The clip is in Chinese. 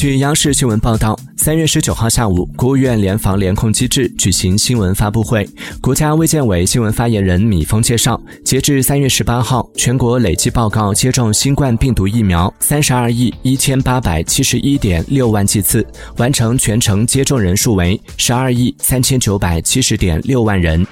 据央视新闻报道三月十九号下午国务院联防联控机制举行新闻发布会国家卫健委新闻发言人米峰介绍截至三月十八号全国累计报告接种新冠病毒疫苗三十二亿一千八百七十一点六万剂次完成全程接种人数为十二亿三千九百七十点六万人。